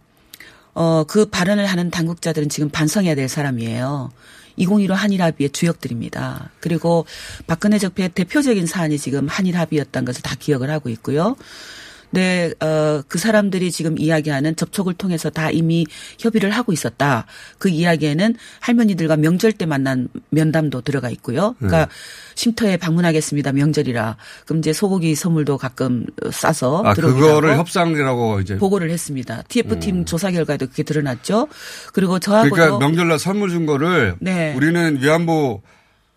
M: 어 그 발언을 하는 당국자들은 지금 반성해야 될 사람이에요. 2015 한일 합의의 주역들입니다. 그리고 박근혜 적폐의 대표적인 사안이 지금 한일 합의였던 것을 다 기억을 하고 있고요. 네, 어, 그 사람들이 지금 이야기하는 접촉을 통해서 다 이미 협의를 하고 있었다. 그 이야기에는 할머니들과 명절 때 만난 면담도 들어가 있고요. 그러니까
H: 네.
M: 쉼터에 방문하겠습니다. 명절이라. 그럼 이제 소고기 선물도 가끔 싸서
H: 아, 그거를 협상이라고 이제.
M: 보고를 했습니다. TF팀 조사 결과에도 그게 드러났죠. 그리고 저하고도
H: 그러니까 명절날 선물 준 거를
M: 네.
H: 우리는 위안부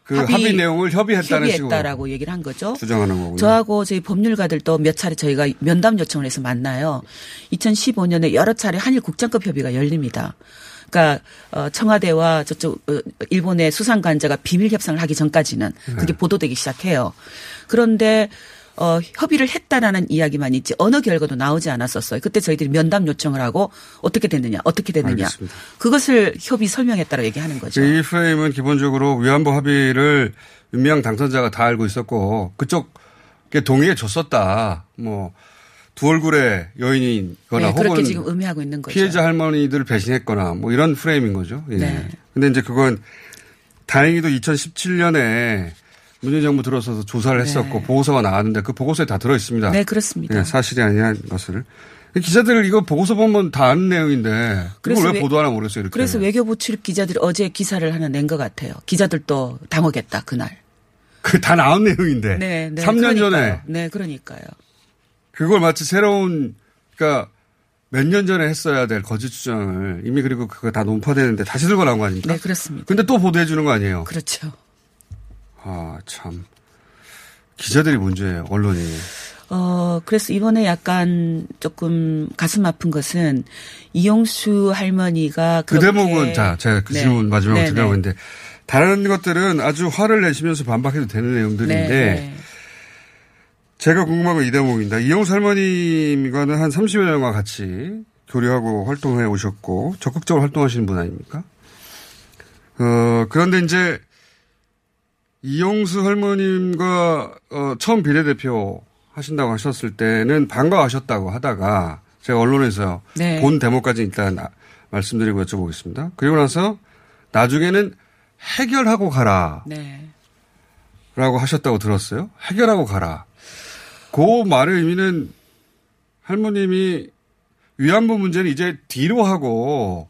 H: 그 합의, 내용을 협의했다는
M: 협의했다라고 얘기를 한 거죠.
H: 주장하는 거군요.
M: 저하고 저희 법률가들도 몇 차례 저희가 면담 요청을 해서 만나요. 2015년에 여러 차례 한일 국장급 협의가 열립니다. 그러니까 어, 청와대와 저쪽 어, 일본의 수상관자가 비밀 협상을 하기 전까지는 그게
H: 네.
M: 보도되기 시작해요. 그런데 어, 협의를 했다라는 이야기만 있지 어느 결과도 나오지 않았었어요. 그때 저희들이 면담 요청을 하고 어떻게 됐느냐, 어떻게 됐느냐.
H: 알겠습니다.
M: 그것을 협의 설명했다고 얘기하는 거죠.
H: 이 프레임은 기본적으로 위안부 합의를 윤미향 당선자가 다 알고 있었고 그쪽에 동의해 줬었다. 뭐 두 얼굴의 여인이거나
M: 네, 그렇게
H: 혹은
M: 지금 의미하고 있는 거죠.
H: 피해자 할머니들을 배신했거나 뭐 이런 프레임인 거죠. 예.
M: 네.
H: 근데 이제 그건 다행히도 2017년에 문재인 정부 들어서서 조사를 했었고 보고서가 나왔는데 그 보고서에 다 들어 있습니다.
M: 네, 그렇습니다.
H: 예, 사실이 아니한 것을. 기자들 이거 보고서 보면 다 아는 내용인데 그걸 왜
M: 왜-
H: 보도 하나 모르겠어요. 이렇게.
M: 그래서 외교부 출입 기자들이 어제 기사를 하나 낸 것 같아요. 기자들도 당하겠다 그날.
H: 그 다 나온 내용인데.
M: 네, 네.
H: 3년
M: 그러니까요.
H: 전에
M: 네, 그러니까요.
H: 그걸 마치 새로운 그러니까 몇 년 전에 했어야 될 거짓 주장을 이미 그리고 그거 다 논파되는데 다시 들고 나온 거 아닙니까?
M: 네, 그렇습니다.
H: 근데 또 보도해 주는 거 아니에요?
M: 그렇죠.
H: 아, 참. 기자들이 문제예요, 언론이.
M: 어, 그래서 이번에 약간 조금 가슴 아픈 것은 이용수 할머니가
H: 그 대목은 자, 제가 그
M: 네.
H: 질문 마지막으로
M: 네,
H: 드리려고
M: 네.
H: 했는데 다른 것들은 아주 화를 내시면서 반박해도 되는 내용들인데
M: 네, 네.
H: 제가 궁금한 건 이 대목입니다. 이용수 할머님과는 한 30여 년과 같이 교류하고 활동해 오셨고 적극적으로 활동하시는 분 아닙니까? 어, 그런데 이제 이용수 할머님과 어, 처음 비례대표 하신다고 하셨을 때는 반가워하셨다고 하다가 제가 언론에서
M: 네.
H: 본 데모까지 일단 아- 말씀드리고 여쭤보겠습니다. 그리고 나서 나중에는 해결하고 가라.
M: 네.
H: 라고 하셨다고 들었어요. 해결하고 가라. 그 말의 의미는 할머님이 위안부 문제는 이제 뒤로 하고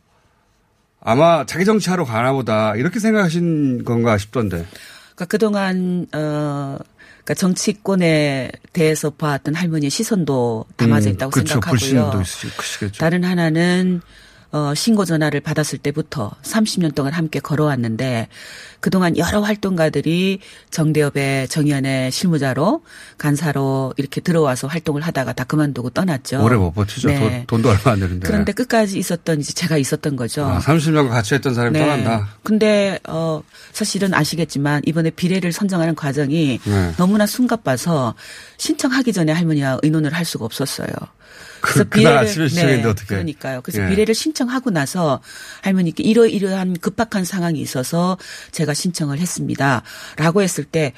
H: 아마 자기 정치하러 가나 보다 이렇게 생각하신 건가 싶던데.
M: 그러니까 그동안 어 그러니까 정치권에 대해서 봐왔던 할머니의 시선도 담아져
H: 음,
M: 있다고 생각하고요.
H: 불신도 있으시- 크시겠죠.
M: 다른 하나는 어, 신고 전화를 받았을 때부터 30년 동안 함께 걸어왔는데 그동안 여러 활동가들이 정대협의 정의연의 실무자로 간사로 이렇게 들어와서 활동을 하다가 다 그만두고 떠났죠.
H: 오래 못 버티죠.
M: 네.
H: 돈, 도 얼마 안 되는데.
M: 그런데 끝까지 있었던 이제 제가 있었던 거죠.
H: 아, 30년간 같이 했던 사람이 떠난다.
M: 근데 어 사실은 아시겠지만 이번에 비례를 선정하는 과정이
H: 네.
M: 너무나 숨가빠서 신청하기 전에 할머니와 의논을 할 수가 없었어요.
H: 그- 그날 아침에 신청했는데 어떡해.
M: 그러니까요. 그래서
H: 예.
M: 비례를 신청하고 나서 할머니께 이러이러한 급박한 상황이 있어서 제가 신청을 했습니다. 라고 했을 때,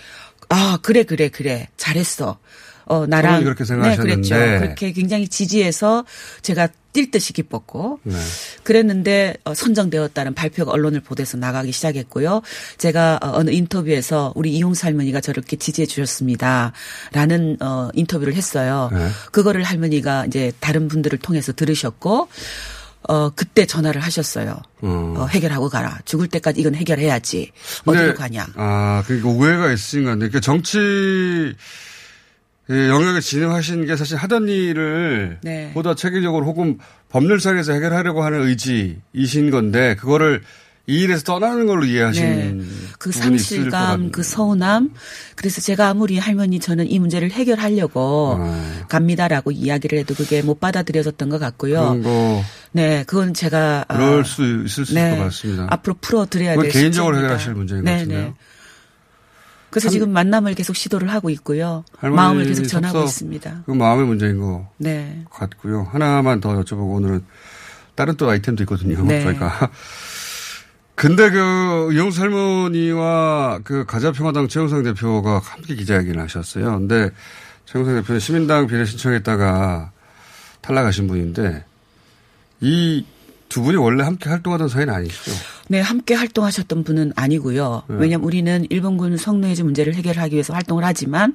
M: 아, 그래, 그래, 그래. 잘했어. 어, 나랑.
H: 그렇게 생각하셨는데.
M: 네, 그랬죠. 그렇게 굉장히 지지해서 제가 뛸 듯이 기뻤고.
H: 네.
M: 그랬는데 어, 선정되었다는 발표가 언론을 보도해서 나가기 시작했고요. 제가 어, 어느 인터뷰에서 우리 이용수 할머니가 저렇게 지지해 주셨습니다 라는 어, 인터뷰를 했어요.
H: 네.
M: 그거를 할머니가 이제 다른 분들을 통해서 들으셨고 어 그때 전화를 하셨어요. 어, 해결하고 가라. 죽을 때까지 이건 해결해야지. 어디로 가냐.
H: 아, 그러니까 오해가 있으신 건데, 그 정치 의 영역에 진행하신 게 사실 하던 일을
M: 네.
H: 보다 체계적으로 혹은 법률상에서 해결하려고 하는 의지이신 건데, 그거를 이 일에서 떠나는 걸로 이해하신
M: 네. 그 상실감. 그 서운함. 그래서 제가 아무리 할머니 저는 이 문제를 해결하려고 갑니다라고 이야기를 해도 그게 못 받아들여졌던 것 같고요.
H: 그런 거
M: 네, 그건 제가 아,
H: 그럴 수 있을 수
M: 네,
H: 있을 것 같습니다.
M: 앞으로 풀어드려야 될
H: 개인적으로. 해결하실 문제인 것
M: 네,
H: 같은데요.
M: 네. 그래서
H: 참-
M: 지금 만남을 계속 시도를 하고 있고요. 마음을 계속 전하고 있습니다.
H: 그 마음의 문제인 것
M: 네.
H: 같고요. 하나만 더 여쭤보고 오늘은 다른 또 아이템도 있거든요.
M: 네.
H: 저희가. 근데 그 이용수 할머니와 그 가자평화당 최영상 대표가 함께 기자회견을 하셨어요. 근데 최영상 대표는 시민당 비례 신청했다가 탈락하신 분인데 이 두 분이 원래 함께 활동하던 사이는 아니시죠?
M: 네, 함께 활동하셨던 분은 아니고요.
H: 네.
M: 왜냐하면 우리는 일본군 성노예제 문제를 해결하기 위해서 활동을 하지만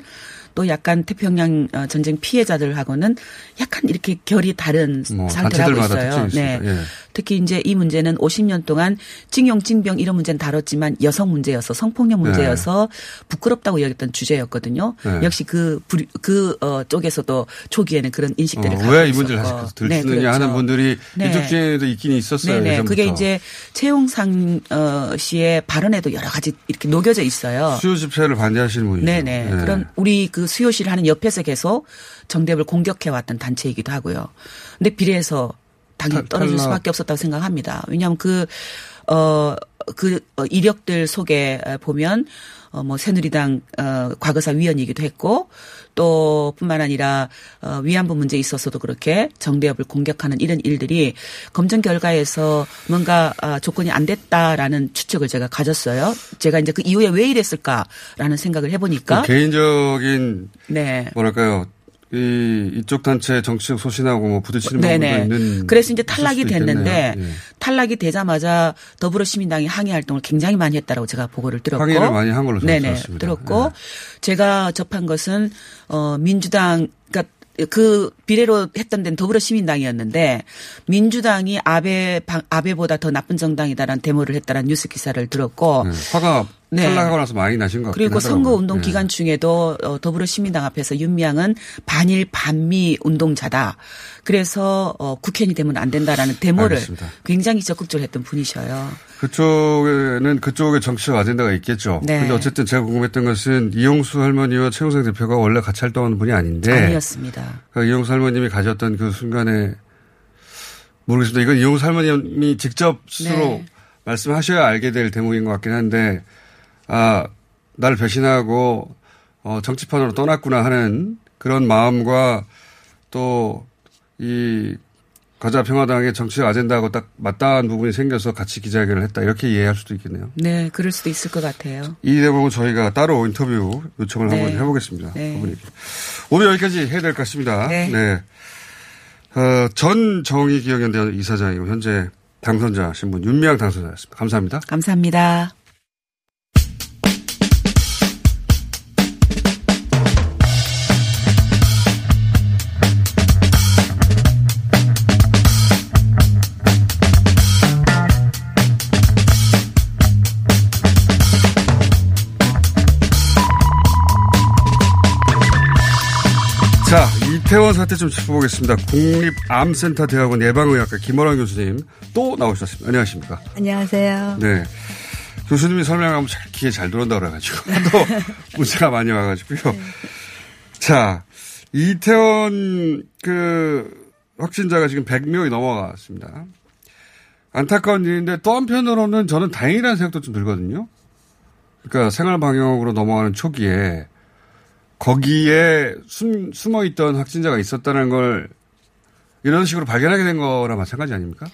M: 또 약간 태평양 어, 전쟁 피해자들하고는 약간 이렇게 결이 다른
H: 뭐
M: 상태라고 있어요. 네.
H: 예.
M: 특히 이제 이 문제는 50년 동안 징용, 징병 이런 문제는 다뤘지만 여성 문제여서 성폭력 문제여서 부끄럽다고 여겼던 주제였거든요.
H: 네.
M: 역시 그, 그, 어, 쪽에서도 초기에는 그런 인식들을
H: 어,
M: 갖고
H: 왜이 문제를. 하실 들추느냐
M: 네,
H: 하는
M: 그렇죠.
H: 분들이
M: 네.
H: 이쪽 중에도 있긴 있었어요.
M: 네네.
H: 예전부터.
M: 그게 이제 최용상 어, 씨의 발언에도 여러 가지 이렇게 녹여져 있어요.
H: 수요 집회를 반대하시는 분이죠.
M: 네네.
H: 네.
M: 그런 우리 그 수요실을 하는 옆에서 계속 정대협을 공격해왔던 단체이기도 하고요. 근데 비례해서 당연히
H: 탈-
M: 떨어질. 수밖에 없었다고 생각합니다. 왜냐하면 그, 어, 그 어, 이력들 속에 어, 보면 어, 뭐 새누리당 어, 과거사 위원이기도 했고 또 뿐만 아니라 어, 위안부 문제에 있어서도 그렇게 정대협을 공격하는 이런 일들이 검증 결과에서 뭔가 아, 조건이 안 됐다라는 추측을 제가 가졌어요. 제가 이제 그 이후에 왜 이랬을까라는 생각을 해보니까
H: 그 개인적인
M: 네.
H: 뭐랄까요 이 이쪽 단체 정치적 소신하고 뭐 부딪히는
M: 네네.
H: 부분도 있는
M: 그래서 이제 탈락이 됐는데.
H: 예.
M: 탈락이 되자마자 더불어시민당이 항의 활동을 굉장히 많이 했다라고 제가 보고를 들었고
H: 항의를 많이 한 걸로
M: 네네
H: 들었습니다. 예.
M: 들었고 제가 접한 것은 어 민주당 그러니까 그 비례로 했던 데는 더불어시민당이었는데 민주당이 아베 방- 아베보다 더 나쁜 정당이다라는 데모를 했다라는 뉴스 기사를 들었고
H: 네. 화가
M: 네.
H: 탈락하고 나서 많이 나신 것 같긴
M: 그리고
H: 하더라고요.
M: 선거 운동
H: 예.
M: 기간 중에도 어, 더불어시민당 앞에서 윤미향은 반일 반미 운동자다. 그래서 어, 국회의원이 되면 안 된다라는 데모를
H: 알겠습니다.
M: 굉장히 적극적으로 했던 분이셔요.
H: 그쪽에는 그쪽의 정치적 아젠다가 있겠죠.
M: 네.
H: 근데 어쨌든 제가 궁금했던 것은 이용수 할머니와 최용상 대표가 원래 같이 활동하는 분이 아닌데
M: 아니었습니다.
H: 그러니까 이용수 할머님이 가졌던 그 순간에 모르겠습니다. 이건 이용수 할머님이 직접 스스로
M: 네.
H: 말씀하셔야 알게 될 대목인 것 같긴 한데 아 나를 배신하고 어, 정치판으로 떠났구나 하는 그런 마음과 또 이 과자 평화당의 정치적 아젠다하고 딱 맞닿은 부분이 생겨서 같이 기자회견을 했다. 이렇게 이해할 수도 있겠네요.
M: 네, 그럴 수도 있을 것 같아요.
H: 이 대목은 저희가 따로 인터뷰 요청을
M: 네.
H: 한번 해보겠습니다.
M: 네.
H: 오늘 여기까지 해야 될 것 같습니다.
M: 네.
H: 어, 전 정의기억연대 이사장이고 현재 당선자 신분 윤미향 당선자였습니다. 감사합니다.
M: 감사합니다.
H: 이태원 사태 좀 짚어보겠습니다. 국립암센터 대학원 예방의학과 김원환 교수님 또 나오셨습니다. 안녕하십니까?
N: 안녕하세요.
H: 네. 교수님이 설명하면 잘, 귀에 잘 들어온다 그래가지고 또 문제가 많이 와가지고요. 자, 이태원 그 확진자가 지금 100명이 넘어갔습니다. 안타까운 일인데 또 한편으로는 저는 다행이라는 생각도 좀 들거든요. 그러니까 생활 방역으로 넘어가는 초기에 거기에 숨, 숨어 있던 확진자가 있었다는 걸 이런 식으로 발견하게 된 거랑 마찬가지 아닙니까?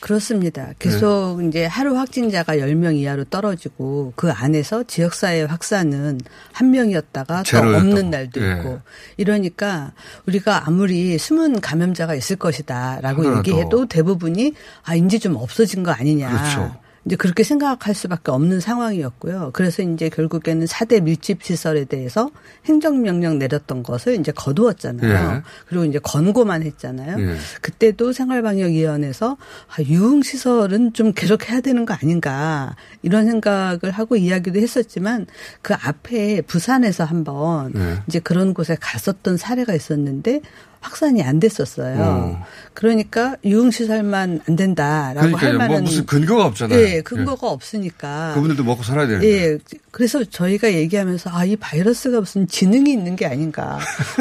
N: 그렇습니다. 계속
H: 네.
N: 이제 하루 확진자가 10명 이하로 떨어지고 그 안에서 지역사회 확산은 한 명이었다가 또. 없는 날도
H: 예.
N: 있고 이러니까 우리가 아무리 숨은 감염자가 있을 것이다라고
H: 하더라도.
N: 얘기해도 대부분이 아 이제 좀 없어진 거 아니냐.
H: 그렇죠.
N: 이제 그렇게 생각할 수밖에 없는 상황이었고요. 그래서 이제 결국에는 4대 밀집 시설에 대해서 행정명령 내렸던 것을 이제 거두었잖아요.
H: 예.
N: 그리고 이제 권고만 했잖아요.
H: 예.
N: 그때도 생활방역위원회에서 아, 유흥시설은 좀 계속 해야 되는 거 아닌가 이런 생각을 하고 이야기도 했었지만 그 앞에 부산에서 한번
H: 네.
N: 이제 그런 곳에 갔었던 사례가 있었는데 확산이 안 됐었어요.
H: 어.
N: 그러니까 유흥시설만 안 된다라고 할
H: 그러니까요.
N: 만한
H: 뭐 무슨 근거가 없잖아요.
N: 예, 근거가 없으니까.
H: 그분들도 먹고 살아야 되는데.
N: 예. 그래서 저희가 얘기하면서 아, 이 바이러스가 무슨 지능이 있는 게 아닌가.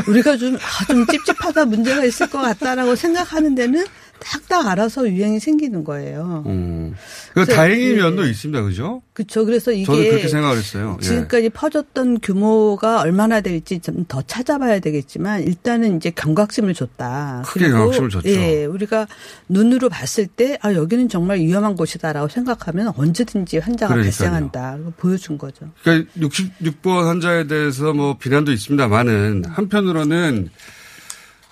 N: 우리가 좀, 아, 좀 찝찝하다 문제가 있을 것 같다라고 생각하는 데는 딱딱 알아서 유행이 생기는 거예요.
H: 음. 그 다행인
N: 예.
H: 면도 있습니다. 그죠?
N: 그렇죠. 그래서 이게
H: 저도 그렇게 생각을 했어요. 예.
N: 지금까지 퍼졌던 규모가 얼마나 될지 좀 더 찾아봐야 되겠지만 일단은 이제 경각심을 줬다.
H: 크게 경각심을 줬죠.
N: 예, 우리가 눈으로 봤을 때 아 여기는 정말 위험한 곳이다라고 생각하면 언제든지 환자가
H: 그러니까요.
N: 발생한다. 보여준 거죠.
H: 그러니까 66번 환자에 대해서 뭐 비난도 있습니다만은 한편으로는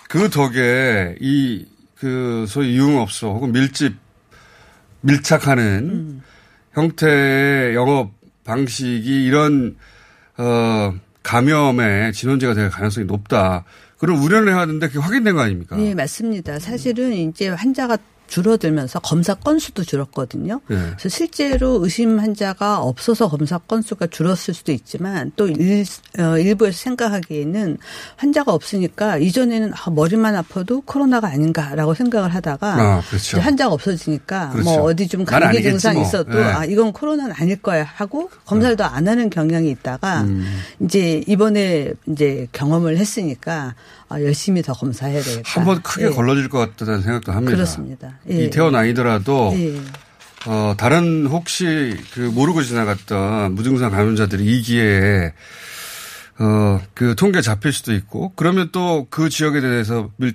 H: 그 덕에 이 그 소위 유흥업소 혹은 밀집 밀착하는 형태의 영업 방식이 이런 어 감염의 진원제가 될 가능성이 높다. 그런 우려를 해야 하는데 그게 확인된 거 아닙니까?
N: 네, 맞습니다. 사실은 이제 환자가 줄어들면서 검사 건수도 줄었거든요.
H: 네.
N: 그래서 실제로 의심 환자가 없어서 검사 건수가 줄었을 수도 있지만 또 일, 어, 일부에서 생각하기에는 환자가 없으니까 이전에는 아, 머리만 아파도 코로나가 아닌가라고 생각을 하다가
H: 아, 그렇죠.
N: 환자가 없어지니까
H: 그렇죠.
N: 뭐 어디
H: 좀난
N: 감기 증상
H: 뭐.
N: 있어도
H: 네.
N: 아 이건 코로나는 아닐 거야 하고 검사를 더안 하는 경향이 있다가
H: 음.
N: 이제 이번에 이제 경험을 했으니까 아, 열심히 더 검사해야 되겠다.
H: 한번 크게
N: 예.
H: 걸러질 것 같다는 생각도 합니다.
N: 그렇습니다. 예.
H: 이태원 아니더라도
N: 예.
H: 어, 다른 혹시 그 모르고 지나갔던 무증상 감염자들이 이 기회에 어, 그 통계 잡힐 수도 있고 그러면 또 그 지역에 대해서 밀,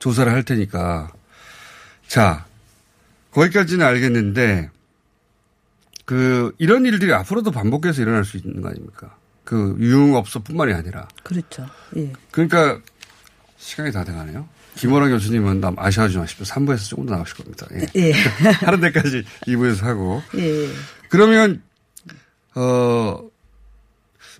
H: 조사를 할 테니까 자, 거기까지는 알겠는데 그 이런 일들이 앞으로도 반복해서 일어날 수 있는 거 아닙니까? 그 유흥업소뿐만이 아니라
N: 그렇죠. 예.
H: 그러니까 시간이 다 돼가네요. 김호랑 교수님은 남 아쉬워하지 마십시오. 3부에서 조금 더 나오실 겁니다. 예.
N: 예.
H: 하는 데까지 2부에서 하고.
N: 예.
H: 그러면, 어,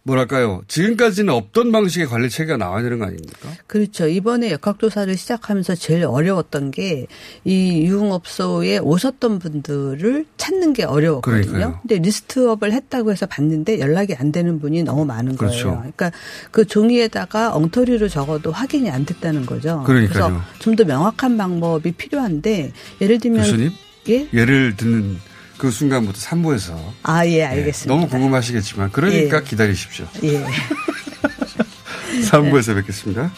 H: 뭐랄까요. 지금까지는 없던 방식의 관리 체계가 나와야 되는 거 아닙니까?
N: 그렇죠. 이번에 역학조사를 시작하면서 제일 어려웠던 게 이 유흥업소에 오셨던 분들을 찾는 게 어려웠거든요.
H: 그러니까요.
N: 근데 리스트업을 했다고 해서 봤는데 연락이 안 되는 분이 너무 많은
H: 그렇죠.
N: 거예요. 그러니까 그 종이에다가 엉터리로 적어도 확인이 안 됐다는 거죠.
H: 그러니까요.
N: 래서 좀 더 명확한 방법이 필요한데 예를 들면
H: 교수님?
N: 예?
H: 예를 듣는 그 순간부터 3부에서.
N: 아, 예, 알겠습니다.
H: 너무 궁금하시겠지만, 그러니까
N: 예.
H: 기다리십시오.
N: 예.
H: 3부에서 뵙겠습니다.